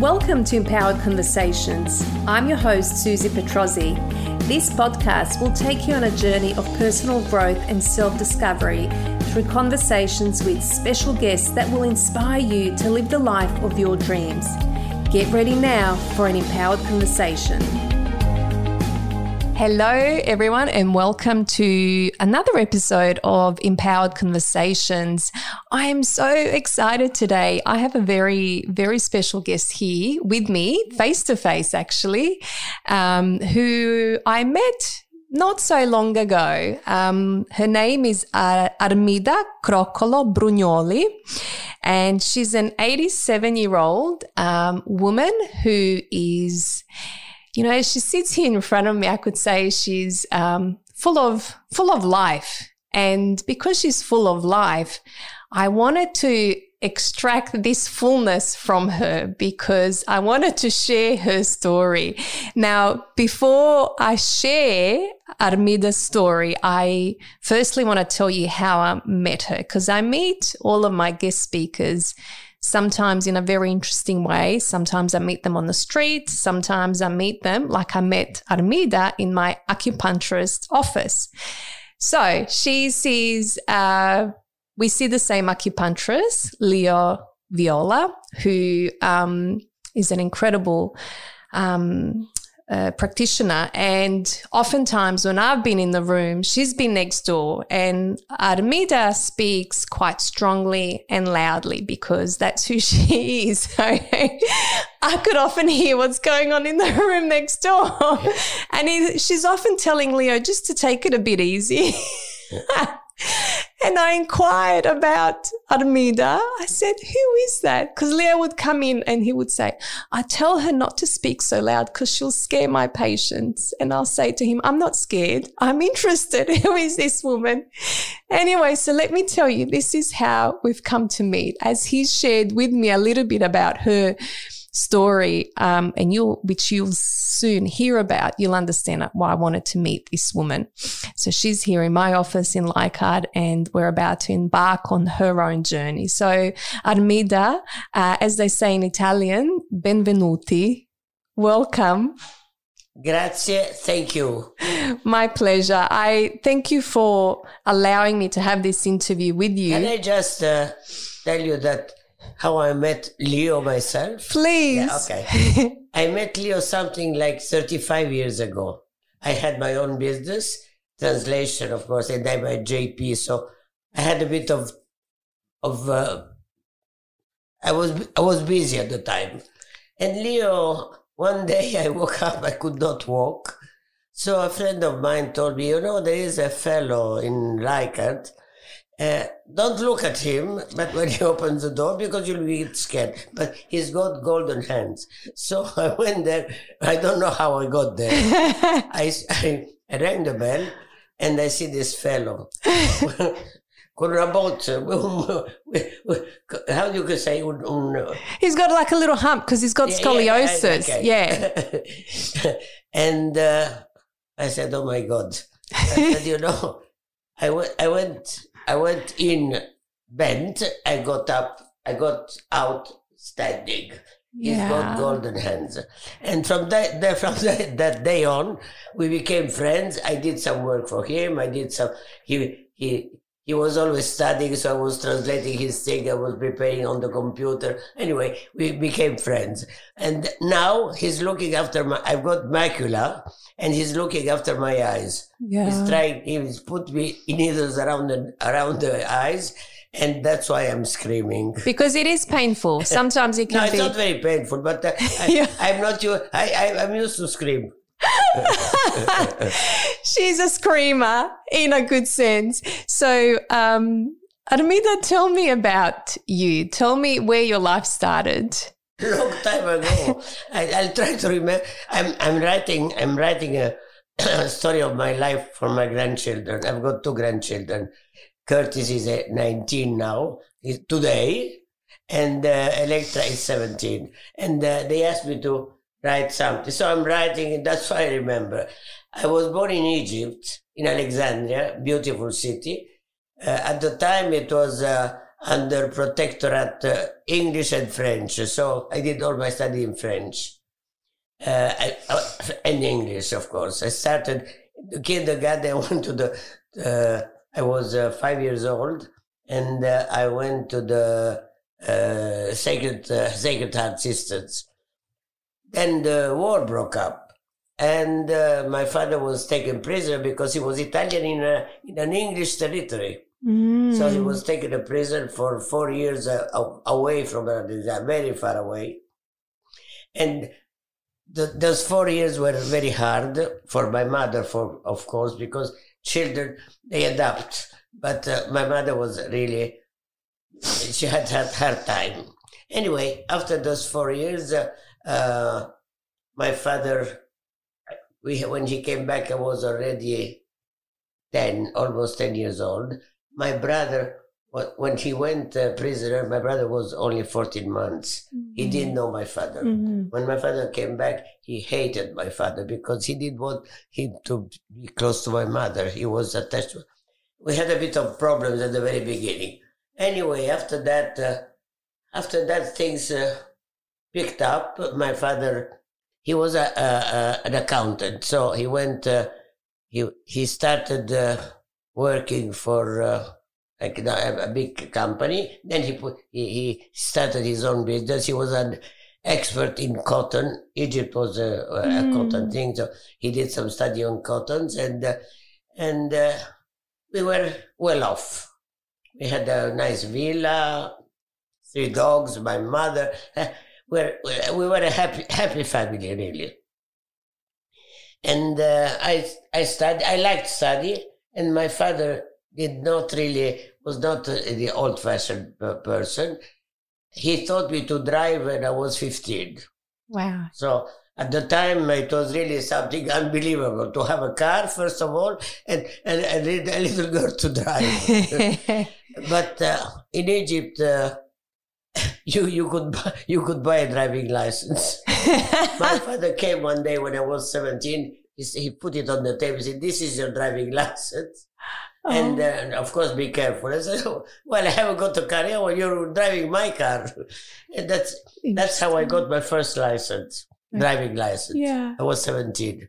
Welcome to Empowered Conversations. I'm your host, Susie Petrozzi. This podcast will take you on a journey of personal growth and self discovery through conversations with special guests that will inspire you to live the life of your dreams. Get ready now for an empowered conversation. Hello, everyone, and welcome to another episode of Empowered Conversations. I am so excited today. I have a very, very special guest here with me, face to face, actually, um, who I met not so long ago. Um, her name is Armida Crocolo Brugnoli, and she's an 87 year old um, woman who is you know, as she sits here in front of me. I could say she's um, full of full of life, and because she's full of life, I wanted to extract this fullness from her because I wanted to share her story. Now, before I share Armida's story, I firstly want to tell you how I met her because I meet all of my guest speakers sometimes in a very interesting way. Sometimes I meet them on the street. Sometimes I meet them like I met Armida in my acupuncturist office. So she sees, uh, we see the same acupuncturist, Leo Viola, who um, is an incredible um, Uh, practitioner. And oftentimes, when I've been in the room, she's been next door, and Armida speaks quite strongly and loudly because that's who she is. So I could often hear what's going on in the room next door. And he, she's often telling Leo just to take it a bit easy. And I inquired about Armida. I said, Who is that? Because Leo would come in and he would say, I tell her not to speak so loud because she'll scare my patients. And I'll say to him, I'm not scared. I'm interested. Who is this woman? Anyway, so let me tell you, this is how we've come to meet. As he shared with me a little bit about her story, um, and you'll, which you'll soon hear about, you'll understand why I wanted to meet this woman. So she's here in my office in Leichhardt, and we're about to embark on her own journey. So Armida, uh, as they say in Italian, benvenuti, welcome. Grazie, thank you. My pleasure. I thank you for allowing me to have this interview with you. Can I just uh, tell you that how I met Leo myself? Please. Yeah, okay. I met Leo something like 35 years ago. I had my own business, translation, of course, and I'm a JP, so I had a bit of, of, uh, I was, I was busy at the time. And Leo, one day I woke up, I could not walk. So a friend of mine told me, you know, there is a fellow in Leichhardt uh, don't look at him, but when he opens the door, because you'll be scared. But he's got golden hands. So I went there. I don't know how I got there. I, I, I, rang the bell and I see this fellow. con how do you say? Un, he's got like a little hump because he's got scoliosis. Yeah. Okay. yeah. and uh, I said, oh my God. I said, you know, I, w- I went I went in bent. I got up. I got out standing. He's yeah. got golden hands. And from that, that from that, that day on, we became friends. I did some work for him. I did some. He he he was always studying, so I was translating his thing. I was preparing on the computer. Anyway, we became friends. And now he's looking after my, I've got macula and he's looking after my eyes. Yeah. He's trying, he's put me needles around the, around the eyes. And that's why I'm screaming. Because it is painful. Sometimes it can be no, be. it's not very painful, but uh, I, am not, I, I, I'm used to scream. She's a screamer in a good sense. So, um, Armida, tell me about you. Tell me where your life started. Long time ago. I, will try to remember. I'm, I'm writing. I'm writing a, a, story of my life for my grandchildren. I've got two grandchildren. Curtis is 19 now, today, and uh, Electra is 17. And uh, they asked me to write something. So I'm writing, that's why I remember. I was born in Egypt, in Alexandria, beautiful city. Uh, at the time, it was uh, under protectorate uh, English and French. So I did all my study in French. Uh, I, uh, and English, of course. I started the kindergarten. I went to the. Uh, I was uh, five years old, and uh, I went to the uh, Sacred uh, Sacred Heart Sisters. Then the war broke up, and uh, my father was taken prisoner because he was Italian in a, in an English territory. Mm. So he was taken to prison for four years uh, away from Rhodesia, very far away. And the, those four years were very hard for my mother, for of course, because children they adapt. But uh, my mother was really she had had hard time. Anyway, after those four years, uh, uh, my father, we when he came back, I was already ten, almost ten years old. My brother, when he went uh, prisoner, my brother was only fourteen months. He didn't know my father. Mhm. When my father came back, he hated my father because he didn't want him to be close to my mother. He was attached. To, we had a bit of problems at the very beginning. Anyway, after that, uh, after that, things uh, picked up. My father, he was a, a, a, an accountant, so he went. Uh, he he started uh, working for. Uh, like a, a big company. Then he put he, he started his own business. He was an expert in cotton. Egypt was a, a Mm. cotton thing, so he did some study on cottons, and uh, and uh, we were well off. We had a nice villa, three dogs, my mother. We're, we were a happy happy family, really. And uh, I I studied. I liked study, and my father did not really was not uh, the old fashioned person. He taught me to drive when I was fifteen. Wow. So at the time, it was really something unbelievable to have a car, first of all, and, and, and a little girl to drive. but uh, in Egypt, uh, you you could buy, you could buy a driving license. My father came one day when I was seventeen. He, he put it on the table. He said, "This is your driving license." And uh, of course, be careful. I said, "Oh, "Well, I haven't got a car. Yeah, well, you're driving my car." And that's that's how I got my first license, driving license. Yeah. I was 17.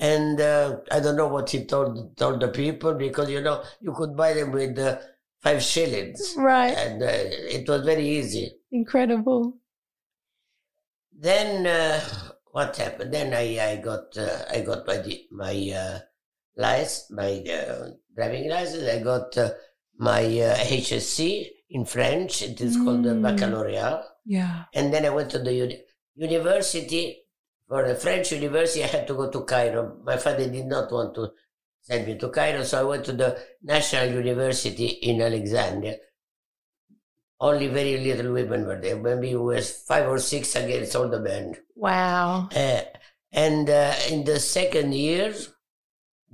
And uh, I don't know what he told told the people because, you know, you could buy them with uh, five shillings. Right. And uh, it was very easy. Incredible. Then uh, what happened? Then I, I got uh, I got my my uh, license, my uh, driving license. I got uh, my uh, HSC in French. It is called the Mm. baccalaureate. Yeah. And then I went to the uni- university. For a French university, I had to go to Cairo. My father did not want to send me to Cairo, so I went to the National University in Alexandria. Only very little women were there. Maybe it was five or six against all the men. Wow. Uh, and uh, in the second year,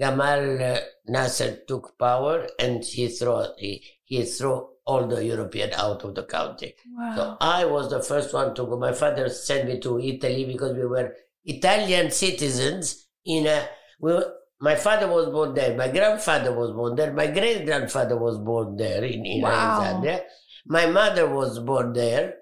Gamal uh, Nasser took power and he threw, he, he threw all the European out of the country. Wow. So I was the first one to go. My father sent me to Italy because we were Italian citizens in a. We were, my father was born there. My grandfather was born there. My great grandfather was born there in, in Wow. Alexandria. My mother was born there.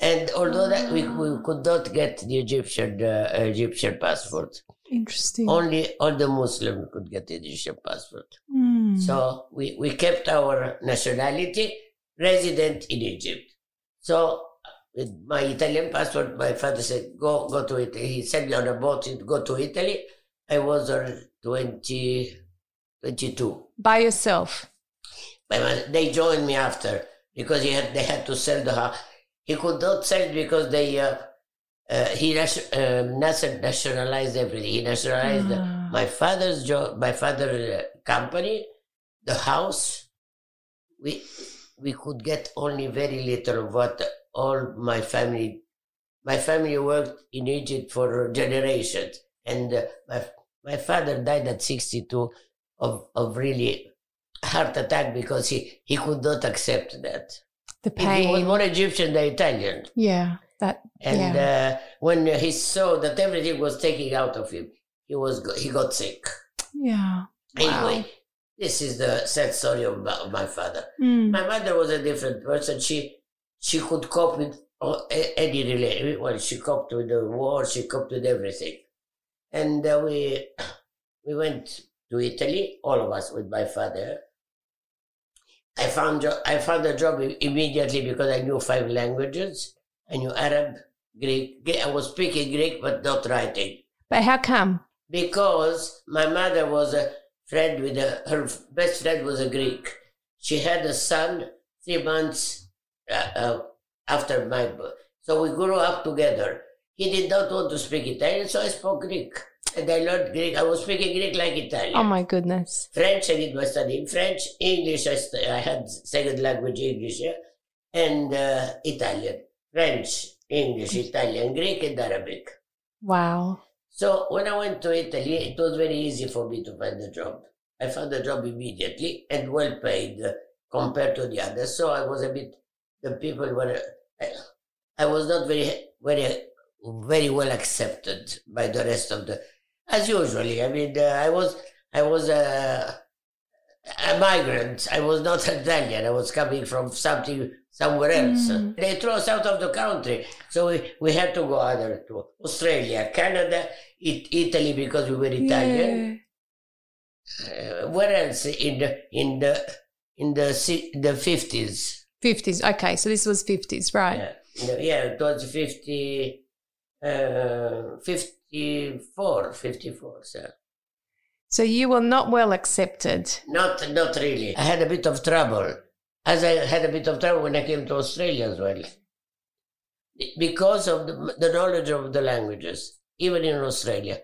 And although that we, we could not get the Egyptian uh, Egyptian passport, Interesting. only all the Muslims could get the Egyptian passport. Mm. So we, we kept our nationality resident in Egypt. So with my Italian passport, my father said, go go to Italy. He sent me on a boat to go to Italy. I was on 20, 22. By yourself. My They joined me after because he had, they had to sell the house. He could not sell it because they uh, uh, he nation- nation- nationalized everything. He nationalized Ah. my father's job, my father's uh, company, the house. We we could get only very little of what all my family. My family worked in Egypt for generations, and uh, my my father died at sixty two of of really heart attack because he he could not accept that. The pain. He was more Egyptian than Italian. Yeah. That. And Yeah. uh, when he saw that everything was taking out of him, he was he got sick. Yeah. Wow. Anyway, this is the sad story of my, of my father. Mm. My mother was a different person. She she could cope with any relation. Well, she coped with the war. She coped with everything. And uh, we we went to Italy, all of us, with my father. I found I found a job immediately because I knew five languages. I knew Arab, Greek. I was speaking Greek, but not writing But how come? because my mother was a friend with a, her best friend was a Greek. She had a son three months uh, uh, after my birth. So we grew up together. He did not want to speak Italian, so I spoke Greek. And I learned Greek. I was speaking Greek like Italian. Oh my goodness. French, I did my study in French. English, I, I had second language English, yeah? and uh, Italian. French, English, Italian, Greek, and Arabic. Wow. So when I went to Italy, it was very easy for me to find a job. I found a job immediately and well paid compared to the others. So I was a bit, the people were, I, I was not very, very, very well accepted by the rest of the, as usually. I mean, uh, I was, I was a, a migrant. I was not Italian. I was coming from something somewhere else. Mm. They threw us out of the country. So we, we had to go either to Australia, Canada, it, Italy because we were Italian. Uh, where else in the in the in the the fifties? Fifties. Okay, so this was fifties, right? Yeah, yeah, it was 50, uh, 54, 54, So So you were not well accepted. not not really. I had a bit of trouble, as I had a bit of trouble when I came to Australia as well, because of the, the knowledge of the languages, even in Australia.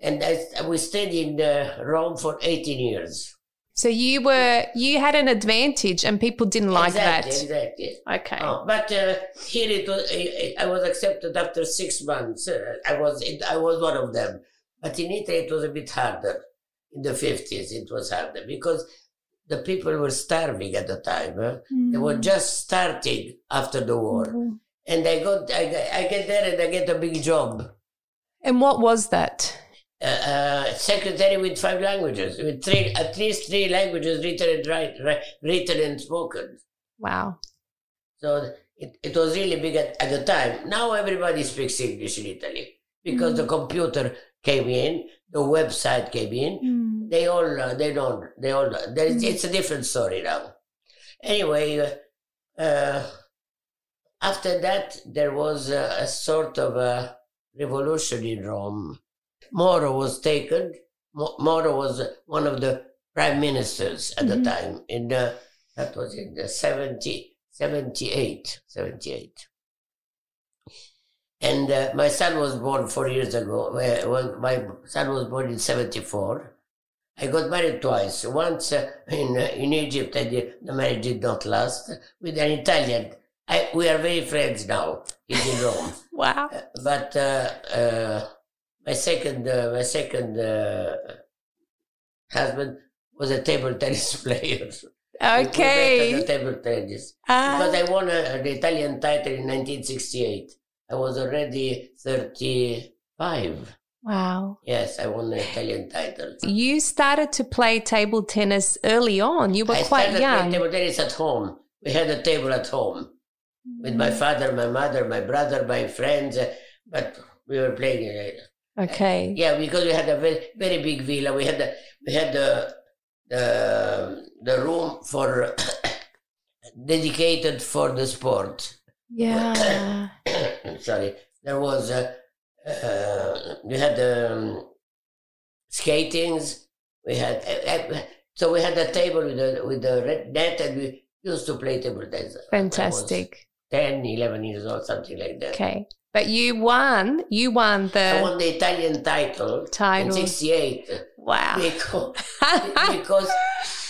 And I, we stayed in uh, Rome for 18 years. So you were you had an advantage, and people didn't like exactly, that. Exactly. Okay. Oh, but uh, here it was. I, I was accepted after six months. Uh, I was it, I was one of them. But in Italy, it was a bit harder. In the fifties, it was harder because the people were starving at the time. huh? They were just starting after the war, Mm. and I got I, got- I get there and I get a big job. And what was that? Uh, uh, secretary with five languages, with three at least three languages written and write, write, written and spoken. Wow. So it, it was really big at, at the time. Now everybody speaks English in Italy because the computer came in, the website came in. They all, uh, they don't, they all, there is, it's a different story now. Anyway, uh, uh, after that, there was a, a sort of a revolution in Rome. Moro was taken. Moro was one of the prime ministers at Mhm. the time. In the, that was in the 70, 78, 78. And uh, my son was born four years ago. Uh, Well, my son was born in 74. I got married twice. Once uh, in, uh, in Egypt, I did, the marriage did not last, with an Italian. I, we are very friends now. He's in Rome. Wow. Uh, but uh, uh, my second, uh, my second uh, husband was a table tennis player. We met at Okay. table tennis Ah. because I won a, an Italian title in 1968. I was already 35. wow. Yes, I won the Italian title. You started to play table tennis early on. You were I quite started playing young. table tennis at home. We had a table at home with my father, my mother, my brother, my friends, uh, but we were playing. Uh, Okay. yeah, because we had a very very big villa. We had the we had the the the room for dedicated for the sport. Yeah. Sorry, there was a uh, we had um, skatings. We had uh, uh, so we had a table with the with the red net, and we used to play table tennis. Fantastic. 10, 11 years old, something like that. Okay. But you won. You won the. I won the Italian title title. in '68 Wow. because because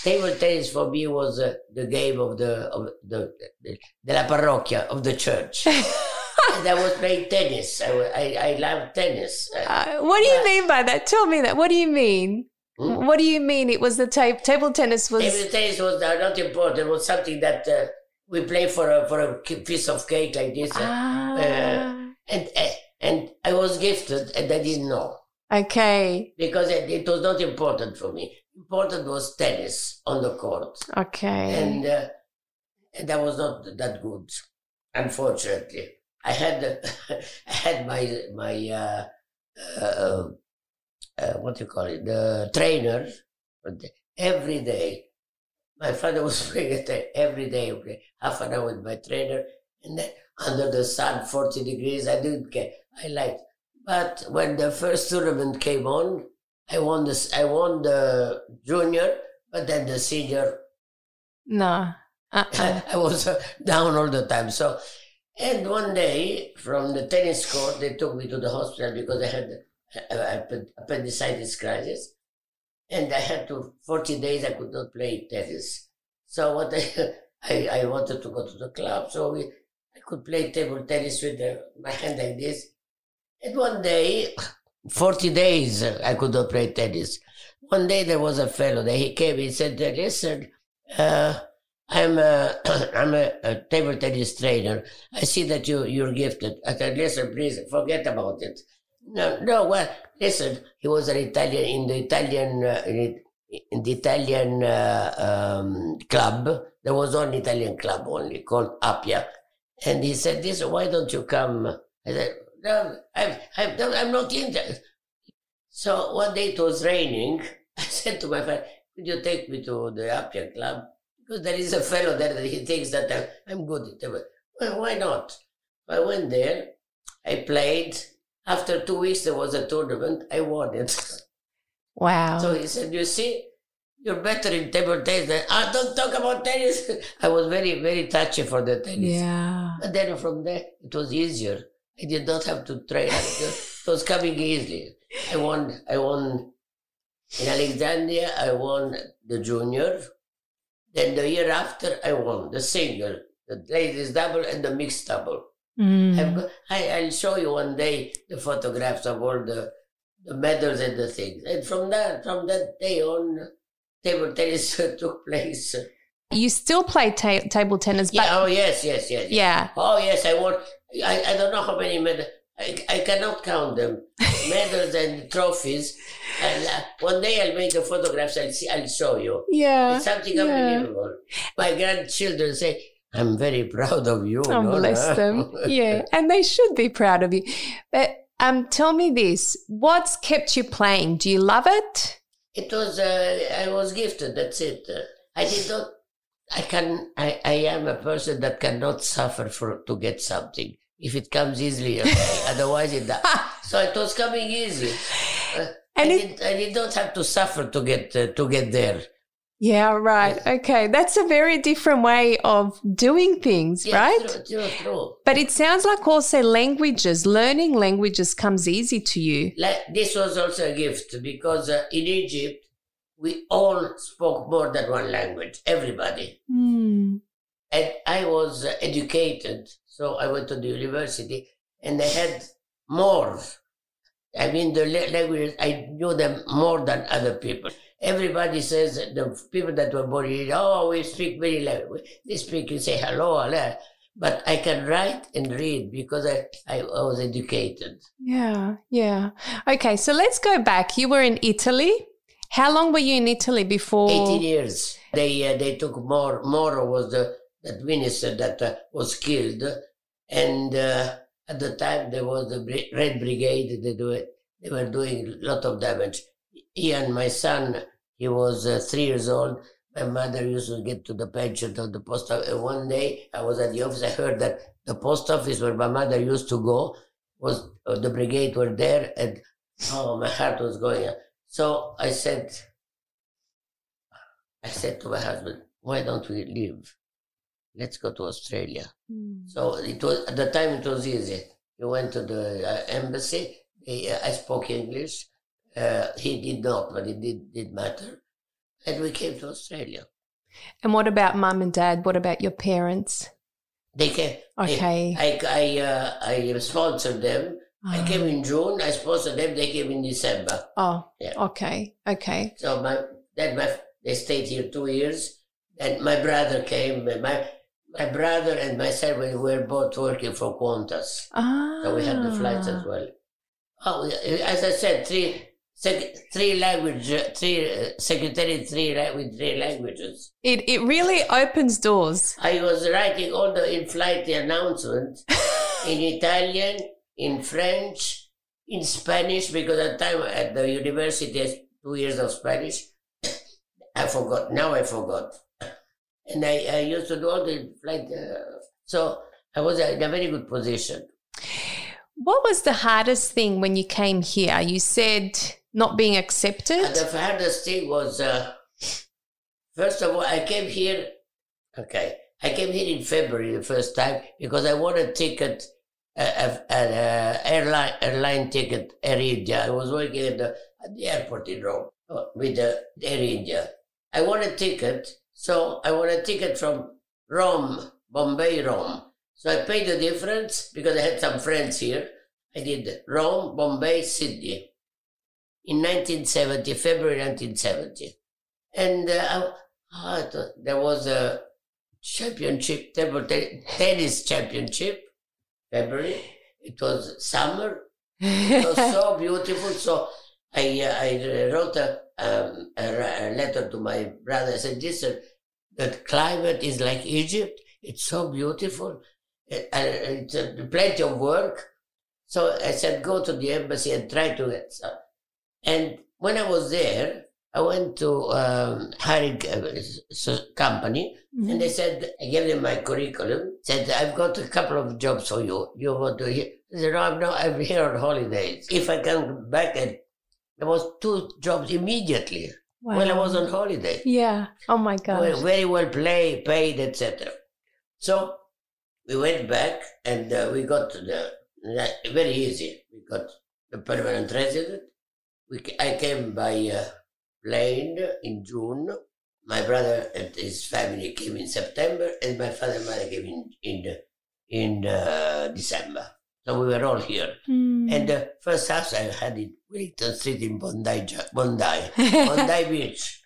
table tennis for me was uh, the game of the of the, the de la parrocchia of the church. and I was playing tennis. I, I, I love tennis. Uh, Uh, what do you mean by that? Tell me that. What do you mean? Hmm? What do you mean? It was the ta- table tennis was. Table tennis was uh, not important. It was something that uh, we play for a for a piece of cake like this. uh, ah. And uh, and I was gifted, and I didn't know okay. because it, it was not important for me. important was tennis on the court. Okay. And, uh, and I was not that good, unfortunately. I had I had my my uh, uh, uh, what do you call it the trainer every day. My father was playing every day, okay, half an hour with my trainer, and then under the sun, forty degrees. I didn't care. I liked. But when the first tournament came on, I won this. I won the junior, but then the senior. No. Uh-uh. I was uh, down all the time. So and one day, from the tennis court, they took me to the hospital because I had appendicitis crisis. And I had to, 40 days, I could not play tennis. So what I, I, I wanted to go to the club. So we, could play table tennis with the, my hand like this. And one day, 40 days, I could not play tennis. One day there was a fellow that he came, he said, listen, uh, I'm a, I'm a, a, table tennis trainer. I see that you, you're gifted. I said, listen, please forget about it. No, no, well, listen, he was an Italian, in the Italian, uh, in, the Italian uh, um, club. There was one Italian club only called Appia. And he said, this, why don't you come? I said, no, I'm, I'm, I'm not interested. So one day it was raining. I said to my friend, could you take me to the Appia club? Because there is a fellow there that he thinks that I'm, I'm good at it. Well, why not? I went there, I played. After two weeks, there was a tournament. I won it. Wow. So he said, You see, you're better in table tennis than ah, don't talk about tennis. I was very, very touchy for the tennis. Yeah. But then from there, it was easier. I did not have to train. it was coming easily. I won, I won in Alexandria, I won the junior. Then the year after, I won the single, the ladies double, and the mixed double. Mm. I, I'll show you one day the photographs of all the, the medals and the things. And from that, from that day on, table tennis took place. You still play ta- table tennis, but yeah, oh yes, yes, yes, yes. Yeah. Oh yes, I won. I, I don't know how many medals. I, I cannot count them. Medals and trophies. And uh, one day I'll make the photographs. I'll see. I'll show you. Yeah. It's something yeah. unbelievable. My grandchildren say, "I'm very proud of you." Oh, bless them. Yeah, and they should be proud of you. But um, tell me this: What's kept you playing? Do you love it? It was. Uh, I was gifted. That's it. I did not. I can. I, I am a person that cannot suffer for to get something if it comes easily. Okay? Otherwise, it so it was coming easy. Uh, And I, did, I did not have to suffer to get uh, to get there. Yeah, right. Okay, that's a very different way of doing things, Yeah, right? True, true, true. But it sounds like also languages, learning languages comes easy to you. Like, this was also a gift because uh, in Egypt we all spoke more than one language. Everybody. Hmm. And I was uh, educated, so I went to the university, and I had more. I mean, the la- languages I knew them more than other people. Everybody says that the people that were born in oh, we speak very language. They speak and say hello, hello. But I can write and read because I, I, I was educated. Yeah, yeah. Okay, so let's go back. You were in Italy. How long were you in Italy before? 18 years. They uh, they took more. Moro was the that minister that uh, was killed, and uh, at the time there was the Red Brigade. They do it. They were doing a lot of damage. Ian, my son, he was uh, three years old. My mother used to get to the pension of the post office. And one day I was at the office. I heard that the post office where my mother used to go was uh, the brigade were there, and oh, my heart was going. So I said, I said to my husband, why don't we leave? Let's go to Australia. Hmm. So it was at the time it was easy. We went to the uh, embassy. Uh, I spoke English. Uh, he did not, but it did did matter. And we came to Australia. And what about mum and dad? What about your parents? They came. Okay. I I uh, I sponsored them. I came in June. I sponsored them. They came in December. Oh, Yeah. okay, okay. So my then my they stayed here two years. And my brother came. My my brother and myself we were both working for Qantas. Ah. So we had the flights as well. Oh, as I said, three sec- three language, three uh, secretary, three la- with three languages. It it really opens doors. I was writing all the in-flight announcements in Italian, in French, in Spanish, because at the time at the university, two years of Spanish. I forgot. Now I forgot. And I, I used to do all the flight. Uh, so I was in a very good position. What was the hardest thing when you came here? You said not being accepted. And the hardest thing was, uh, first of all, I came here. Okay, I came here in February the first time because I wanted a ticket, an airline airline ticket, Air India. I was working at the, at the airport in Rome uh, with the Air India. I want a ticket, so I want a ticket from Rome, Bombay, Rome. So I paid the difference because I had some friends here. I did Rome, Bombay, Sydney in 1970, February 1970. And uh, I thought there was a championship, table ten- tennis championship, February. It was summer. It was so beautiful. So I, uh, I wrote a, um, a, a letter to my brother. I said, listen, the climate is like Egypt. It's so beautiful. And it's uh, plenty of work. So I said, go to the embassy and try to get some. And when I was there, I went to um, hiring s- company, and they said, I gave them my curriculum. Said, I've got a couple of jobs for you. You want to hear? I said, no, I'm not. I'm here on holidays. If I come back, and there was two jobs immediately Wow. when I was on holiday. Yeah. Oh my Well, gosh. very well play, paid, etc. So we went back and uh, we got to the very easy. We got the permanent resident. We, I came by uh, plane in June. My brother and his family came in September, and my father and mother came in in in uh, December. So we were all here. Hmm. And the first house I had in Wellington Street in Bondi, Bondi, Bondi Beach.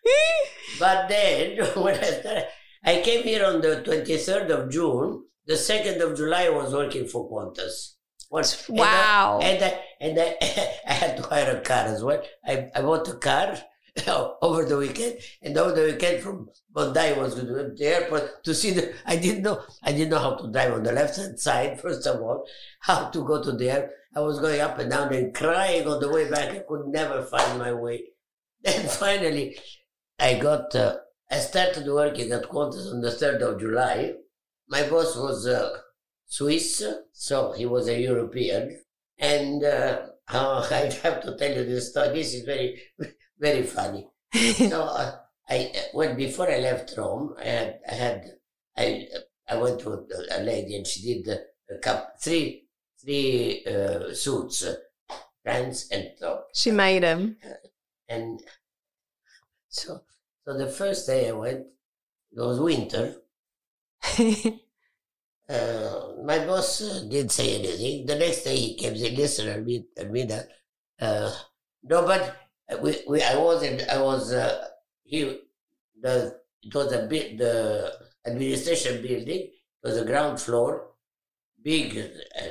But then, when I started, I came here on the 23rd of June. The 2nd of July, I was working for Qantas. Once, and I- Wow. And I, and I, I had to hire a car as well. I, I bought a car over the weekend, and over the weekend from Bondi I was going to the airport to see the. I didn't know. I didn't know how to drive on the left hand side. First of all, how to go to the air. I was going up and down and crying on the way back. I could never find my way. Then finally, I got. Uh, I started working at Qantas on the third of July. My boss was uh, Swiss, so he was a European, and uh, oh, I have to tell you this story. This is very, very funny. so uh, I when before I left Rome, I had I had I I went to a lady and she did a, cup three three uh, suits, uh, pants and top, she made them. and so so the first day I went, it was winter. Uh, my boss uh, didn't say anything. The next day he came said, "Listen, Almida, Almida uh, no, but we, we, I wasn't. I was. Uh, he, the it was a bit the administration building. It was a ground floor, big. Uh,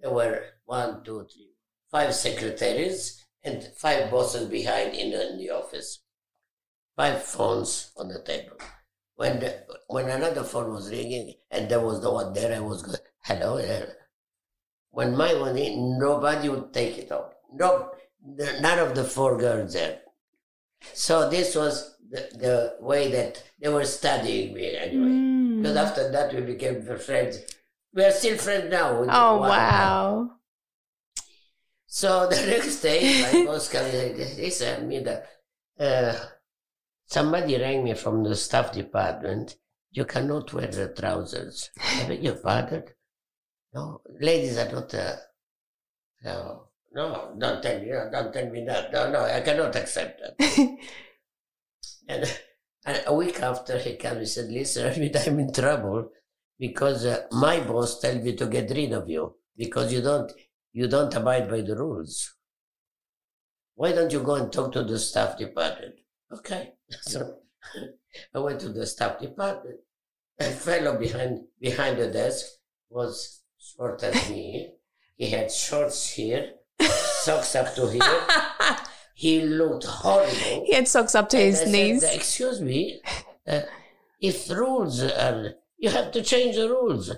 there were one, two, three, five secretaries and five bosses behind in in the office. Five phones on the table. When the, when another phone was ringing and there was no one there, I was going, hello. hello." When my one in, nobody would take it off. No, none of the four girls there. So this was the, the way that they were studying me anyway. Mm. Because after that we became friends. We are still friends now. Oh wow. So the next day, my boss comes and says, listen, Mida, uh, somebody rang me from the staff department. You cannot wear the trousers. I beg your pardon? No, ladies are not, uh, no, no, don't tell me, no, don't tell me that. No, no, I cannot accept that. And, and a week after he came, he said, listen, I'm in trouble because uh, my boss told me to get rid of you because you don't, you don't abide by the rules. Why don't you go and talk to the staff department? Okay. So I went to the staff department. A fellow behind behind the desk was short as me. He had shorts here, socks up to here, he looked horrible. He had socks up to And his I said, knees. Excuse me, uh, if rules are, you have to change the rules.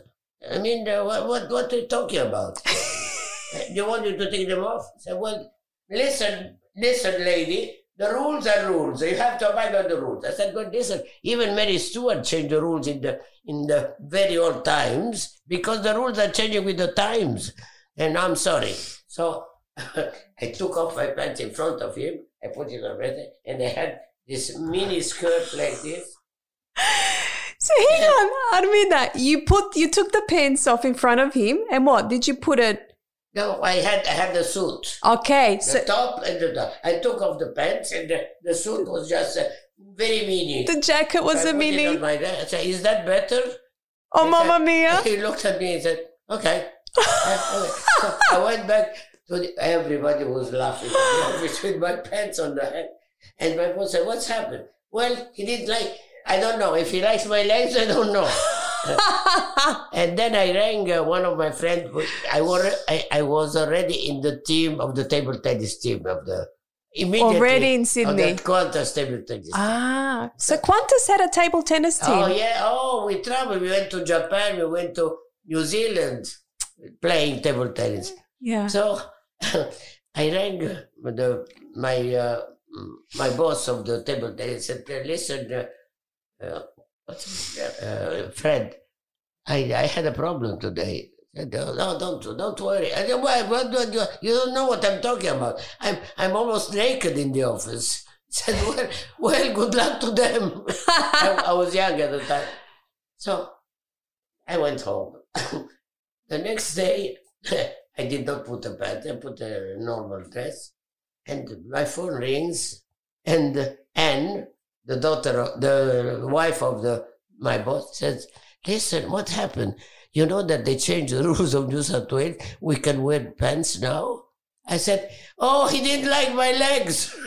I mean, uh, what, what, what are you talking about? Uh, you want you to take them off? I said, well, listen, listen, lady, the rules are rules. You have to abide by the rules. I said, but listen, even Mary Stuart changed the rules in the in the very old times because the rules are changing with the times. And I'm sorry. So I took off my pants in front of him. I put it on right and I had this mini skirt like this. So hang on, Armida, you put you took the pants off in front of him, and what did you put it? No, I had I had the suit, Okay, the so top and the top. I took off the pants and the, the suit was just uh, very mini. the jacket was I a it on mini. my. I said, "Is that better?" Oh, He mamma said- mia! He looked at me and said, "Okay." Okay. So I went back to the, everybody was laughing in with my pants on the head, and my boss said, "What's happened?" Well, he didn't like. I don't know if he likes my legs. I don't know. And then I rang uh, one of my friends. I was I, I was already in the team of the table tennis team of the immediately Already in Sydney. Qantas table tennis. Ah, so Qantas had a table tennis team. Oh yeah. Oh, we traveled. We went to Japan. We went to New Zealand playing table tennis. yeah. So I rang uh, the my uh, my boss of the table tennis and said, "Listen, uh, uh, Fred, I I had a problem today." Said, "No, don't don't worry. I said, Why, what, do you, you don't know what I'm talking about. I'm I'm almost naked in the office. Said, well, well, good luck to them. I, I was young at the time. So I went home. the next day, I did not put a pant, I put a normal dress. And my phone rings, and Anne, the daughter, of, the wife of the my boss, says, Listen, what happened? You know that they changed the rules of New South Wales? We can wear pants now? I said, Oh, he didn't like my legs.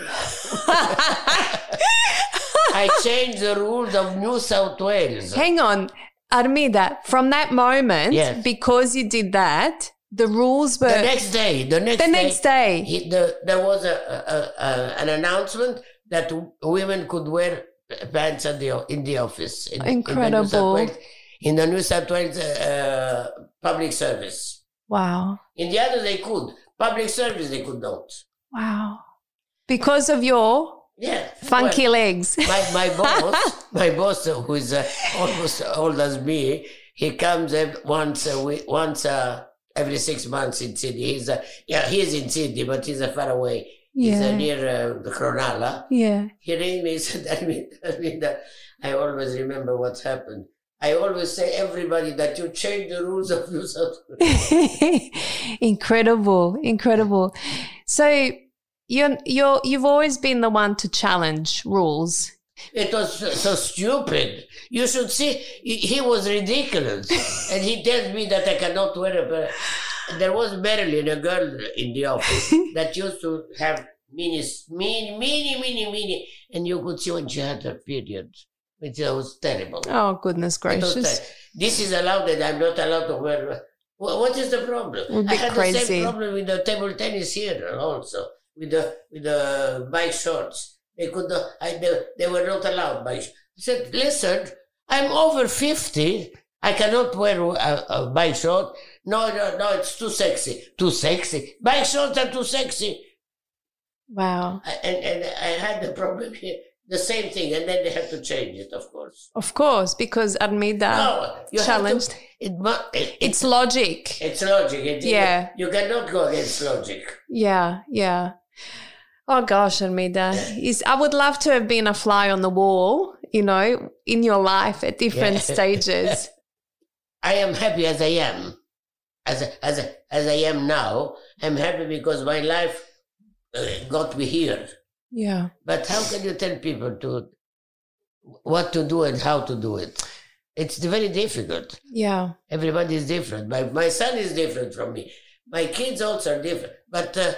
I changed the rules of New South Wales. Hang on, Armida. From that moment, Yes. because you did that, the rules were The next day, the next the day, next day. he, the, there was a, a, a, an announcement that women could wear pants at the, in the office. In, In the New Incredible. South Wales, in the New South Wales uh, public service. Wow, In the other, they could. Public service, they could not. wow. Because of your Yeah. funky legs. My, my boss, my boss, who is uh, almost old as me, he comes once a week, once uh, every six months in Sydney. He's uh, yeah, he's in Sydney, but he's uh, far away. He's Yeah. near uh, the Cronulla. yeah. He rang me and said, I mean, I mean that I always remember what's happened. I always say everybody that you change the rules of New South incredible, incredible. So you're you're you've always been the one to challenge rules. It was so, so stupid. You should see, he, he was ridiculous. and he tells me that I cannot wear a. There was Marilyn, a girl in the office, that used to have mini, mini, mini, mini, mini. And you could see when she had her period. It was terrible. Oh goodness gracious! ter- This is allowed and I'm not allowed to wear. What is the problem? I had the crazy. same problem with the table tennis here also, with the with the bike shorts. They could not, I, they, they were not allowed bike. sh- I said, listen, I'm over fifty. I cannot wear a, a bike short. No, no, no, it's too sexy. Too sexy. Bike shorts are too sexy. Wow. I- And and I had the problem here. The same thing, and then they had to change it, of course. Of course, because Armida No, you challenged. To, it, it, It's logic. It's logic. It, Yeah. You cannot go against logic. Yeah, yeah. Oh gosh, Armida, is I would love to have been a fly on the wall, you know, in your life at different Yeah. stages. I am happy as I am. As, as, as I am now, I'm happy because my life uh, got me here. Yeah. But how can you tell people to what to do and how to do it? It's very difficult. Yeah. Everybody is different. My, my son is different from me. My kids also are different. But uh,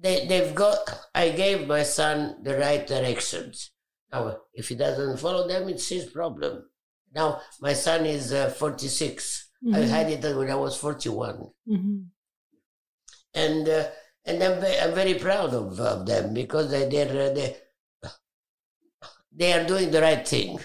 they, they've got, I gave my son the right directions. Now, if he doesn't follow them, it's his problem. Now, my son is uh, 46. I Mhm. had it when I was 41. Mhm. And uh, and I'm very, I'm very proud of, of them because they they're, uh, they they are doing the right thing.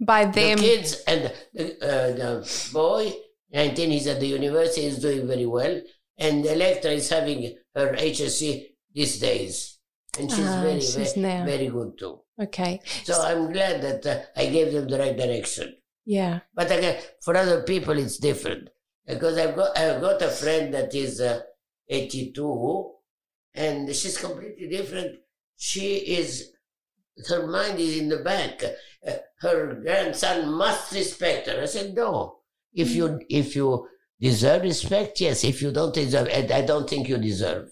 By them. The kids and the, uh, the boy, 19, he's at the university, is doing very well. And Electra is having her HSC these days. And she's Ah, very, she's very, very good too. okay. So I'm glad that uh, I gave them the right direction. Yeah. But again, for other people, it's different. Because I've got, I've got a friend that is uh, 82 and she's completely different. She is, her mind is in the back. Uh, her grandson must respect her. I said, no. If you, if you deserve respect, yes. If you don't deserve, and I don't think you deserve.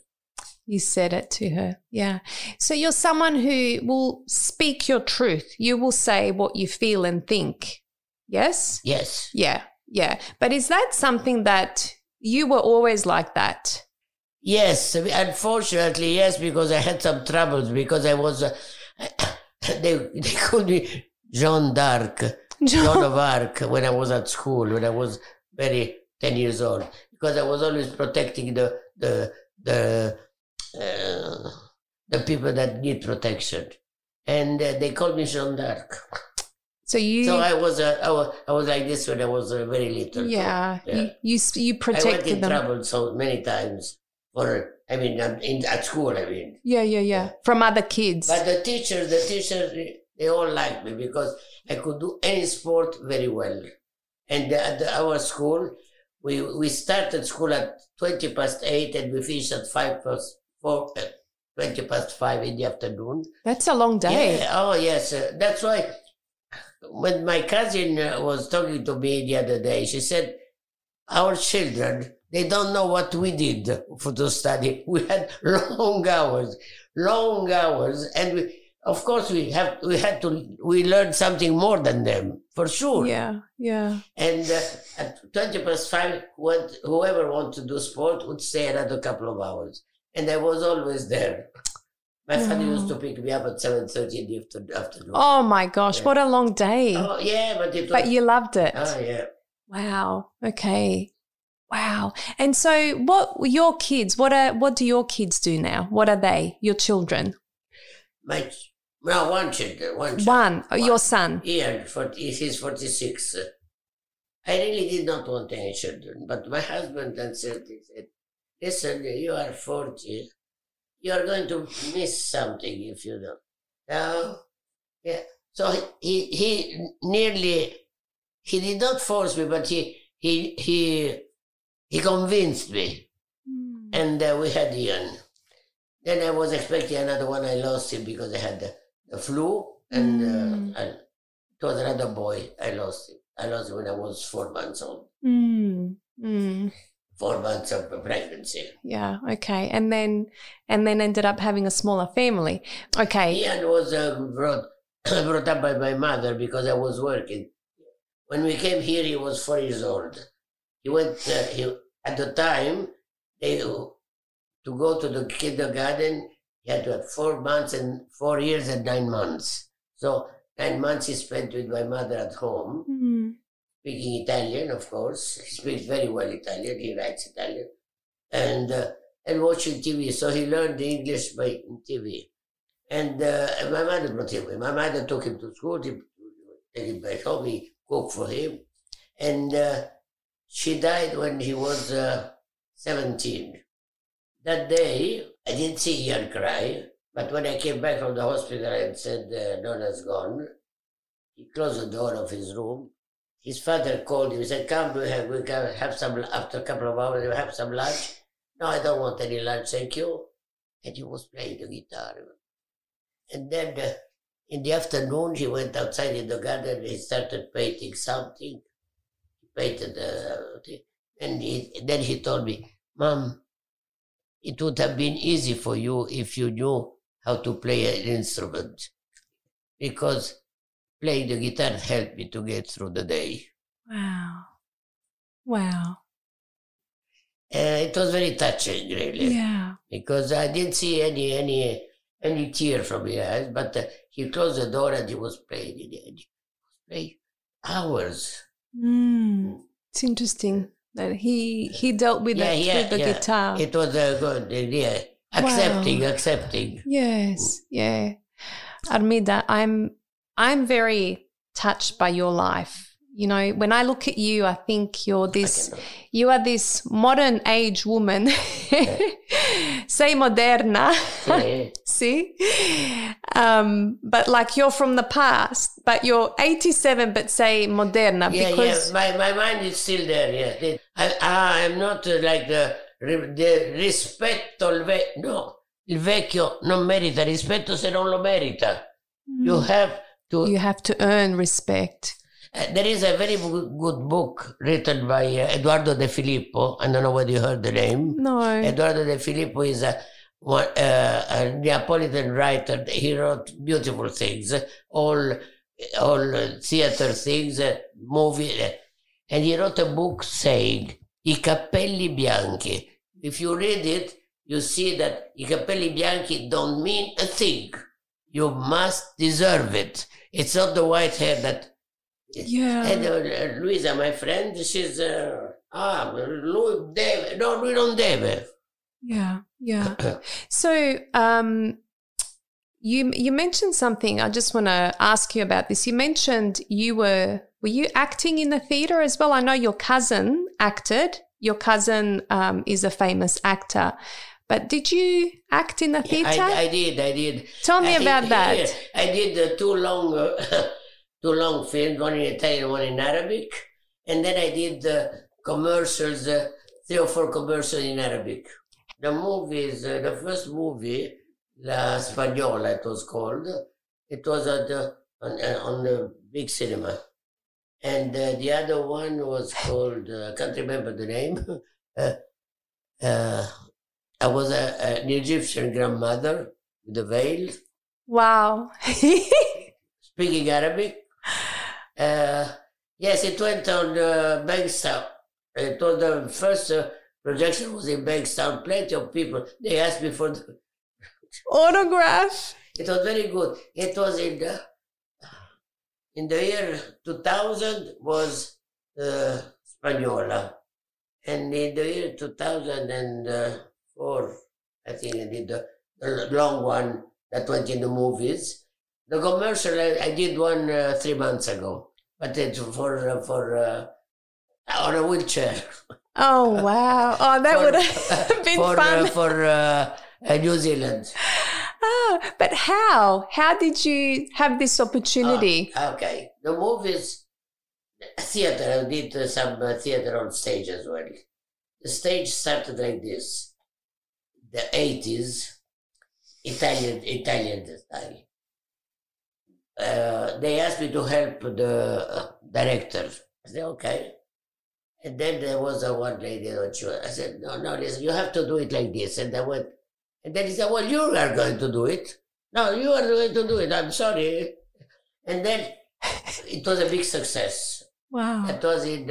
You said it to her. Yeah. So you're someone who will speak your truth. You will say what you feel and think. Yes? Yes. Yeah. Yeah. But is that something that you were always like that? Yes, unfortunately, yes, because I had some troubles because I was, uh, they, they called me Jean d'Arc, Joan of Arc, when I was at school, when I was very 10 years old, because I was always protecting the, the, the, uh, the people that need protection. And uh, they called me Jean d'Arc. So you, So I was, uh, I was, I was like this when I was uh, very little. yeah, Yeah. You, you you I went protected in them. trouble so many times for, I mean, um, in, at school, I mean. Yeah, yeah, yeah. From other kids. But the teachers, the teachers, they all liked me because I could do any sport very well. And at the, our school, we we started school at twenty past eight and we finished at five past four, uh, twenty past five in the afternoon. That's a long day. Yeah, oh yes, uh, that's why. When my cousin uh, was talking to me the other day, she said, "Our children, they don't know what we did for to study. We had long hours, long hours, and we, of course, we have we had to we learned something more than them for sure. Yeah, yeah. And uh, at twenty past five, what, whoever wanted to do sport would stay another couple of hours, and I was always there. My father oh. used to pick me up at seven thirty in the after- afternoon. Oh my gosh, Yeah. what a long day. Oh, yeah, but it was. but you loved it. Oh yeah. Wow. Okay. Wow. And so what your kids, what are what do your kids do now? What are they? Your children? My no one child, one child. One, oh, your son. Ian, 40, he's forty six. I really did not want any children, but my husband then said, he said, "Listen, you are forty. You are going to miss something if you don't." Yeah. So he he nearly he did not force me, but he he he he convinced me. Hmm. and uh, we had Ian. Then I was expecting another one. I lost him because I had the, the flu, and Mm. uh, I, it was another boy. I lost him. I lost him when I was four months old. Mm. Four months of pregnancy. Yeah. Okay. And then and then ended up having a smaller family. Okay. Ian was uh, brought brought up by my mother because I was working. When we came here, he was four years old. He went. Uh, he at the time they to go to the kindergarten. He had to have four months and four years and nine months. So nine months he spent with my mother at home, Mm. Speaking Italian, of course. He speaks very well Italian. He writes Italian, and uh, and watching TV. So he learned English by TV. And uh, my mother brought him. My mother took him to school. He take him back home. He cooked for him, and uh, she died when he was uh, seventeen. That day, I didn't see Ian cry, but when I came back from the hospital and said uh, Nona's gone, he closed the door of his room. His father called him. He said, "Come, we have we can have some after a couple of hours. We have some lunch." No, I don't want any lunch, thank you. And he was playing the guitar. And then uh, in the afternoon, he went outside in the garden. He started painting something. He painted uh, thing. and he, then he told me, "Mom, it would have been easy for you if you knew how to play an instrument, because playing the guitar helped me to get through the day." Wow. Wow. Uh, it was very touching, really. Yeah. because I didn't see any any any tear from his eyes. But uh, he closed the door and he was playing. He he was playing hours. Mm. It's interesting that he he dealt with Yeah, it yeah, through the yeah. guitar. It was a good idea. accepting, accepting. Yes, yeah. Armida, I'm I'm very touched by your life. You know, when I look at you, I think you're this you are this modern age woman. Sei moderna. Yeah. See? Um, but like you're from the past, but you're 87, but say moderna Yeah, because yeah. My, my mind is still there. Yeah, I, I, I'm not uh, like the, the rispetto il ve- no, il vecchio non merita rispetto se non lo merita. You have to. you have to earn respect. uh, there is a very good, book written by uh, Eduardo De Filippo. I don't know whether you heard the name. No. Eduardo De Filippo is a, one, uh, a Neapolitan writer. He wrote beautiful things, all, all theater things, uh, movie, uh, and he wrote a book saying "I capelli bianchi." If you read it, you see that "I capelli bianchi" don't mean a thing. You must deserve it. It's not the white hair that. Yeah. And uh, Luisa, my friend, she's uh, ah, deve. No, lui non deve. Yeah, yeah. so, um, you you mentioned something. I just want to ask you about this. You mentioned you were were you acting in the theater as well? I know your cousin acted. Your cousin um, is a famous actor, but did you act in the theater? I, I did, I did. Tell me I- about that. yeah, I did uh, two long, uh, two long films, one in Italian, one in Arabic, and then I did uh, commercials, uh, three or four commercials in Arabic. The movies, uh, the first movie, La Spagnola, it was called. It was at the, on, uh, on the big cinema, and uh, the other one was called uh, I can't remember the name. uh, uh, I was a, an Egyptian grandmother with a veil, Wow. speaking Arabic. Uh, yes, it went on uh, Bankstown. It was the first uh, projection was in Bankstown. Plenty of people. They asked me for. The, Autograph. it was very good. It was in the in the year 2000 was uh, Spagnola, and in the year 2004, I think I did the, the long one that went in the movies. The commercial I, I did one uh, three months ago, but it's for uh, for uh, on a wheelchair. Oh wow! Oh, that For- would have been for fun. Uh, for uh, uh, New Zealand. Ah, but how? How did you have this opportunity? Ah, okay. The movies, theater, I did uh, some uh, theater on stage as well. The stage started like this. The 80s, Italian, Italian style. Uh, they asked me to help the uh, director. I said, okay. And then there was a one lady on show. I said, no, no, listen, you have to do it like this. And I went, and then he said, well, you are going to do it. No, you are going to do it. I'm sorry. And then it was a big success. wow. That was in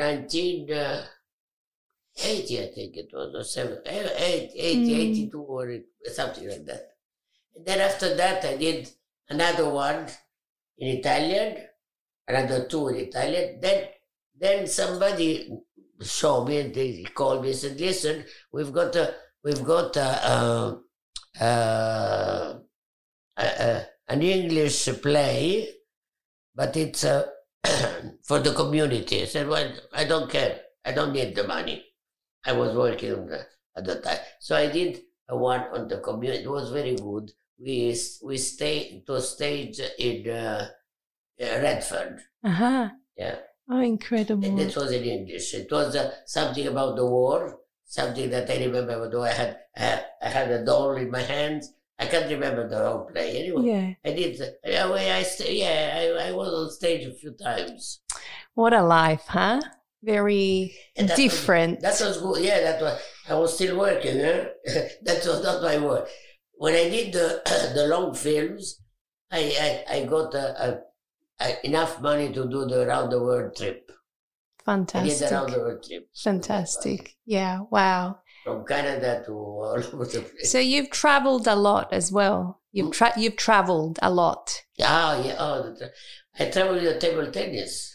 1980, I think it was, or seven, eh, eight, 80, Mm. 82, or something like that. And then after that, I did another one in Italian, another two in Italian. Then, then somebody saw me and they called me and said, "Listen, we've got a, we've got a, uh, a, a, an English play, but it's uh, for the community." I said, "Well, I don't care. I don't need the money. I was working on at the time, so I did a one on the community. It was very good. We we stayed to stage in uh, uh, Redford. Uh huh. Yeah, Oh, incredible. and it was in English. It was uh, something about the war, something that I remember. Though I had uh, I had a doll in my hands. I can't remember the whole play. Anyway, Yeah. I did. uh, Yeah, I st- yeah, I, I was on stage a few times. What a life, huh? Very that was- different. That was good. Yeah, that was. I was still working. Eh? Huh? that was not my work. When I did the the long films, I I, I got a, a, a, enough money to do the round the world trip. I did the Fantastic. round the world trip. Fantastic. Yeah. Wow. From Canada to all over the place. So you've traveled a lot as well. You've hmm? tra- you've traveled a lot. Ah, yeah. Oh, I traveled with table tennis.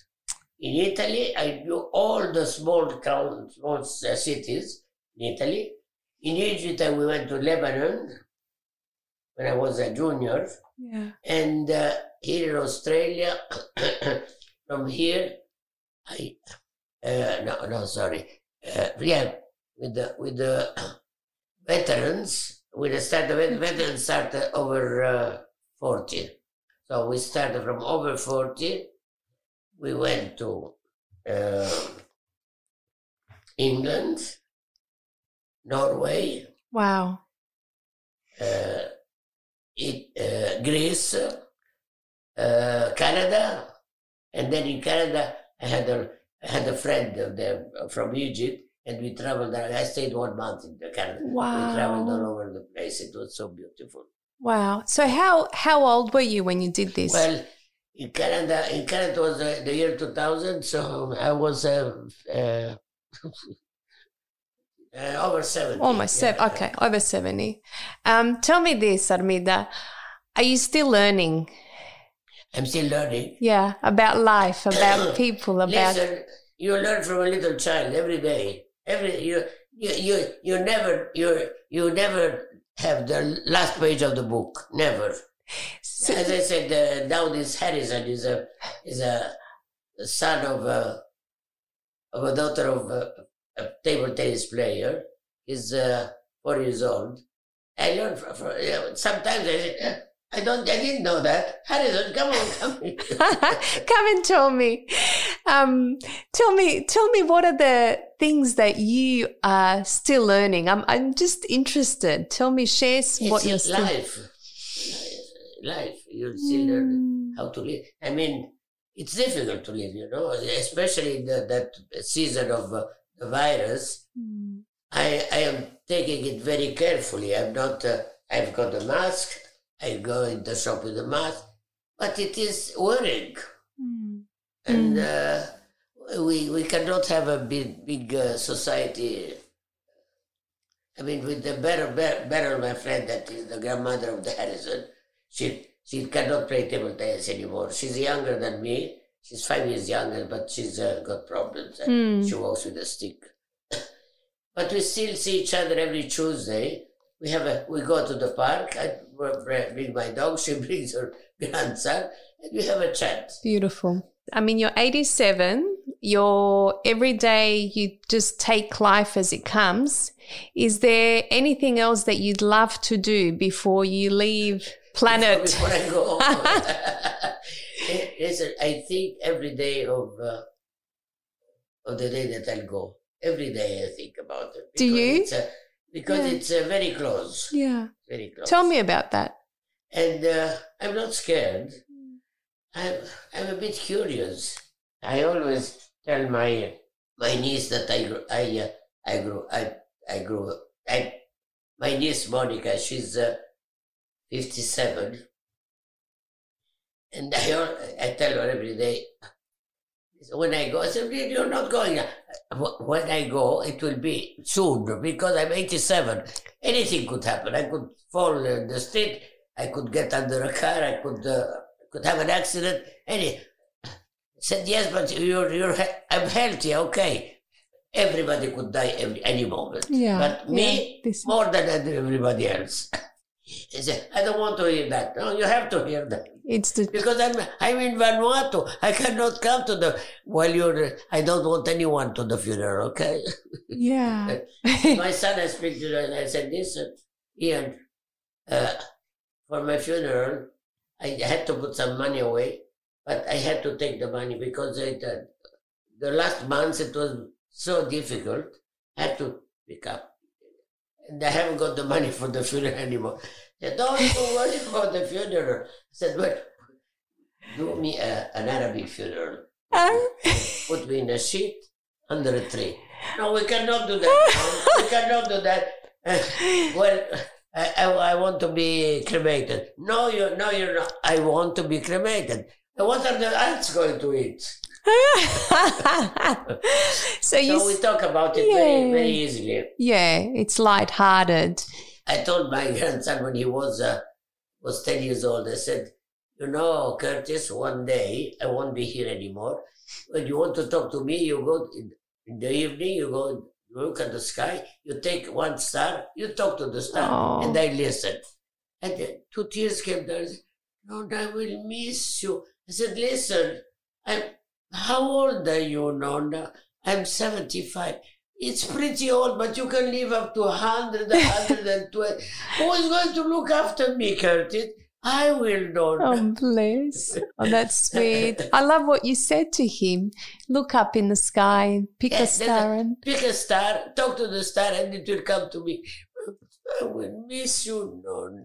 In Italy, I knew all the small towns, small cities in Italy. In Egypt, we went to Lebanon when I was a junior. Yeah. And uh, here in Australia, from here, I uh, no no sorry, uh, yeah, with the with the veterans, with the start of it, veterans started over uh, forty, so we started from over forty. We went to uh, England, Norway, Wow. uh, it, uh, Greece, uh, Canada, and then in Canada I had a I had a friend of them from Egypt, and we traveled. there. I stayed one month in Canada. We traveled all over the place. It was so beautiful. Wow. So how how old were you when you did this? Well, in Canada, in Canada was uh, the year two thousand, so I was uh, uh, uh, over seventy. Almost yeah. seven. Okay, over seventy. Um, tell me this, Armida. Are you still learning? I'm still learning. Yeah, about life, about people, about Listen, you learn from a little child every day. Every you you you you never you you never have the last page of the book. Never. So- As I said, uh, now this Harrison is a is a son of a of a daughter of a, a table tennis player. He's uh, four years old. I learned from, from you know, sometimes I say, "Eh, I don't I didn't know that. Harrison, come on, come come and tell me. Um, tell me, tell me, what are the things that you are still learning? I'm, I'm just interested. Tell me, share what it's you're still. Life. Life. You still learn Mm, how to live. I mean, it's difficult to live, you know, especially the, that season of uh, the virus. mm, I, I am taking it very carefully. I'm not, uh, I've got a mask. I go in the shop with a mask, but it is worrying. mm. And uh, we, we cannot have a big, big uh, society. I mean, with the Beryl, Beryl, my friend, that is the grandmother of the Harrison, she, she cannot play table tennis anymore. She's younger than me. She's five years younger, but she's uh, got problems. Mm. She walks with a stick. but we still see each other every Tuesday. We have a we go to the park. I br- bring my dog. She brings her grandson, and we have a chat. Beautiful. I mean, you're 87. You're every day you just take life as it comes. Is there anything else that you'd love to do before you leave planet? Before I go. Listen, I think every day of uh, of the day that I'll go. Every day I think about it. Do you? It's, uh, because Yeah. it's uh, very close. yeah. Very close. Tell me about that. And uh, I'm not scared. I'm I'm a bit curious. I always tell my my niece that I grew I uh, I grew I I grew I my niece Monica she's uh, fifty seven, and I I tell her every day. When I go, I said, "You're not going." When I go, it will be soon because I'm 87. Anything could happen. I could fall in the street. I could get under a car. I could uh, could have an accident. Any said yes, but you're you're I'm healthy. Okay, everybody could die every, any moment. Yeah, but me yeah, this- more than everybody else. He said, I don't want to hear that. No, you have to hear that It's the because I'm I'm in Vanuatu. I cannot come to the while you're. I don't want anyone to the funeral. Okay. yeah. my son, I speak to him and I said, listen, Ian, uh, for my funeral, I had to put some money away, but I had to take the money because it, uh, the last months it was so difficult. I had to pick up. I haven't got the money for the funeral anymore. He said, don't worry about the funeral. I said, well, do me a, an Arabic funeral. Um, Put me in a sheet under a tree. No, we cannot do that. we cannot do that. Uh, well, I, I, I want to be cremated. No, you, no, you're not. I want to be cremated. What are the ants going to eat? so you, So we talk about it very, Yeah. very easily. yeah, it's light-hearted. I told my grandson when he was uh, was ten years old. I said, "You know, Curtis, one day I won't be here anymore. When you want to talk to me, you go in, in the evening. You go look at the sky, you take one star, you talk to the star, Oh. and I listen. And then two tears came down. Nona, I will miss you. I said, listen, I'm, how old are you, Nona? I'm 75. It's pretty old, but you can live up to 100, 120. Who is going to look after me, Curtis? I will, Nona. Oh, bless. Oh, that's sweet. I love what you said to him. Look up in the sky, pick Yeah, a star, and Pick a star, talk to the star, and it will come to me. I will miss you, Nona.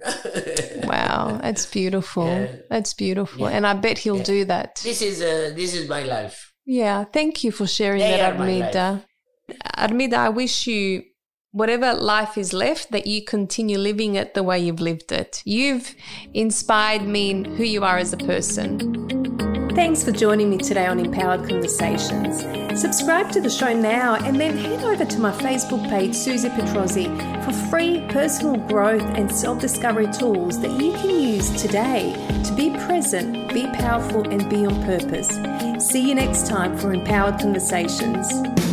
wow, that's beautiful. Yeah. That's beautiful. Yeah. And I bet he'll Yeah. do that. This is uh, this is my life. Yeah, thank you for sharing They that, Armida. Armida, I wish you, whatever life is left, that you continue living it the way you've lived it. You've inspired me in who you are as a person. Thanks for joining me today on Empowered Conversations. Subscribe to the show now and then head over to my Facebook page, Susie Petrozzi, for free personal growth and self discovery tools that you can use today to be present, be powerful, and be on purpose. See you next time for Empowered Conversations.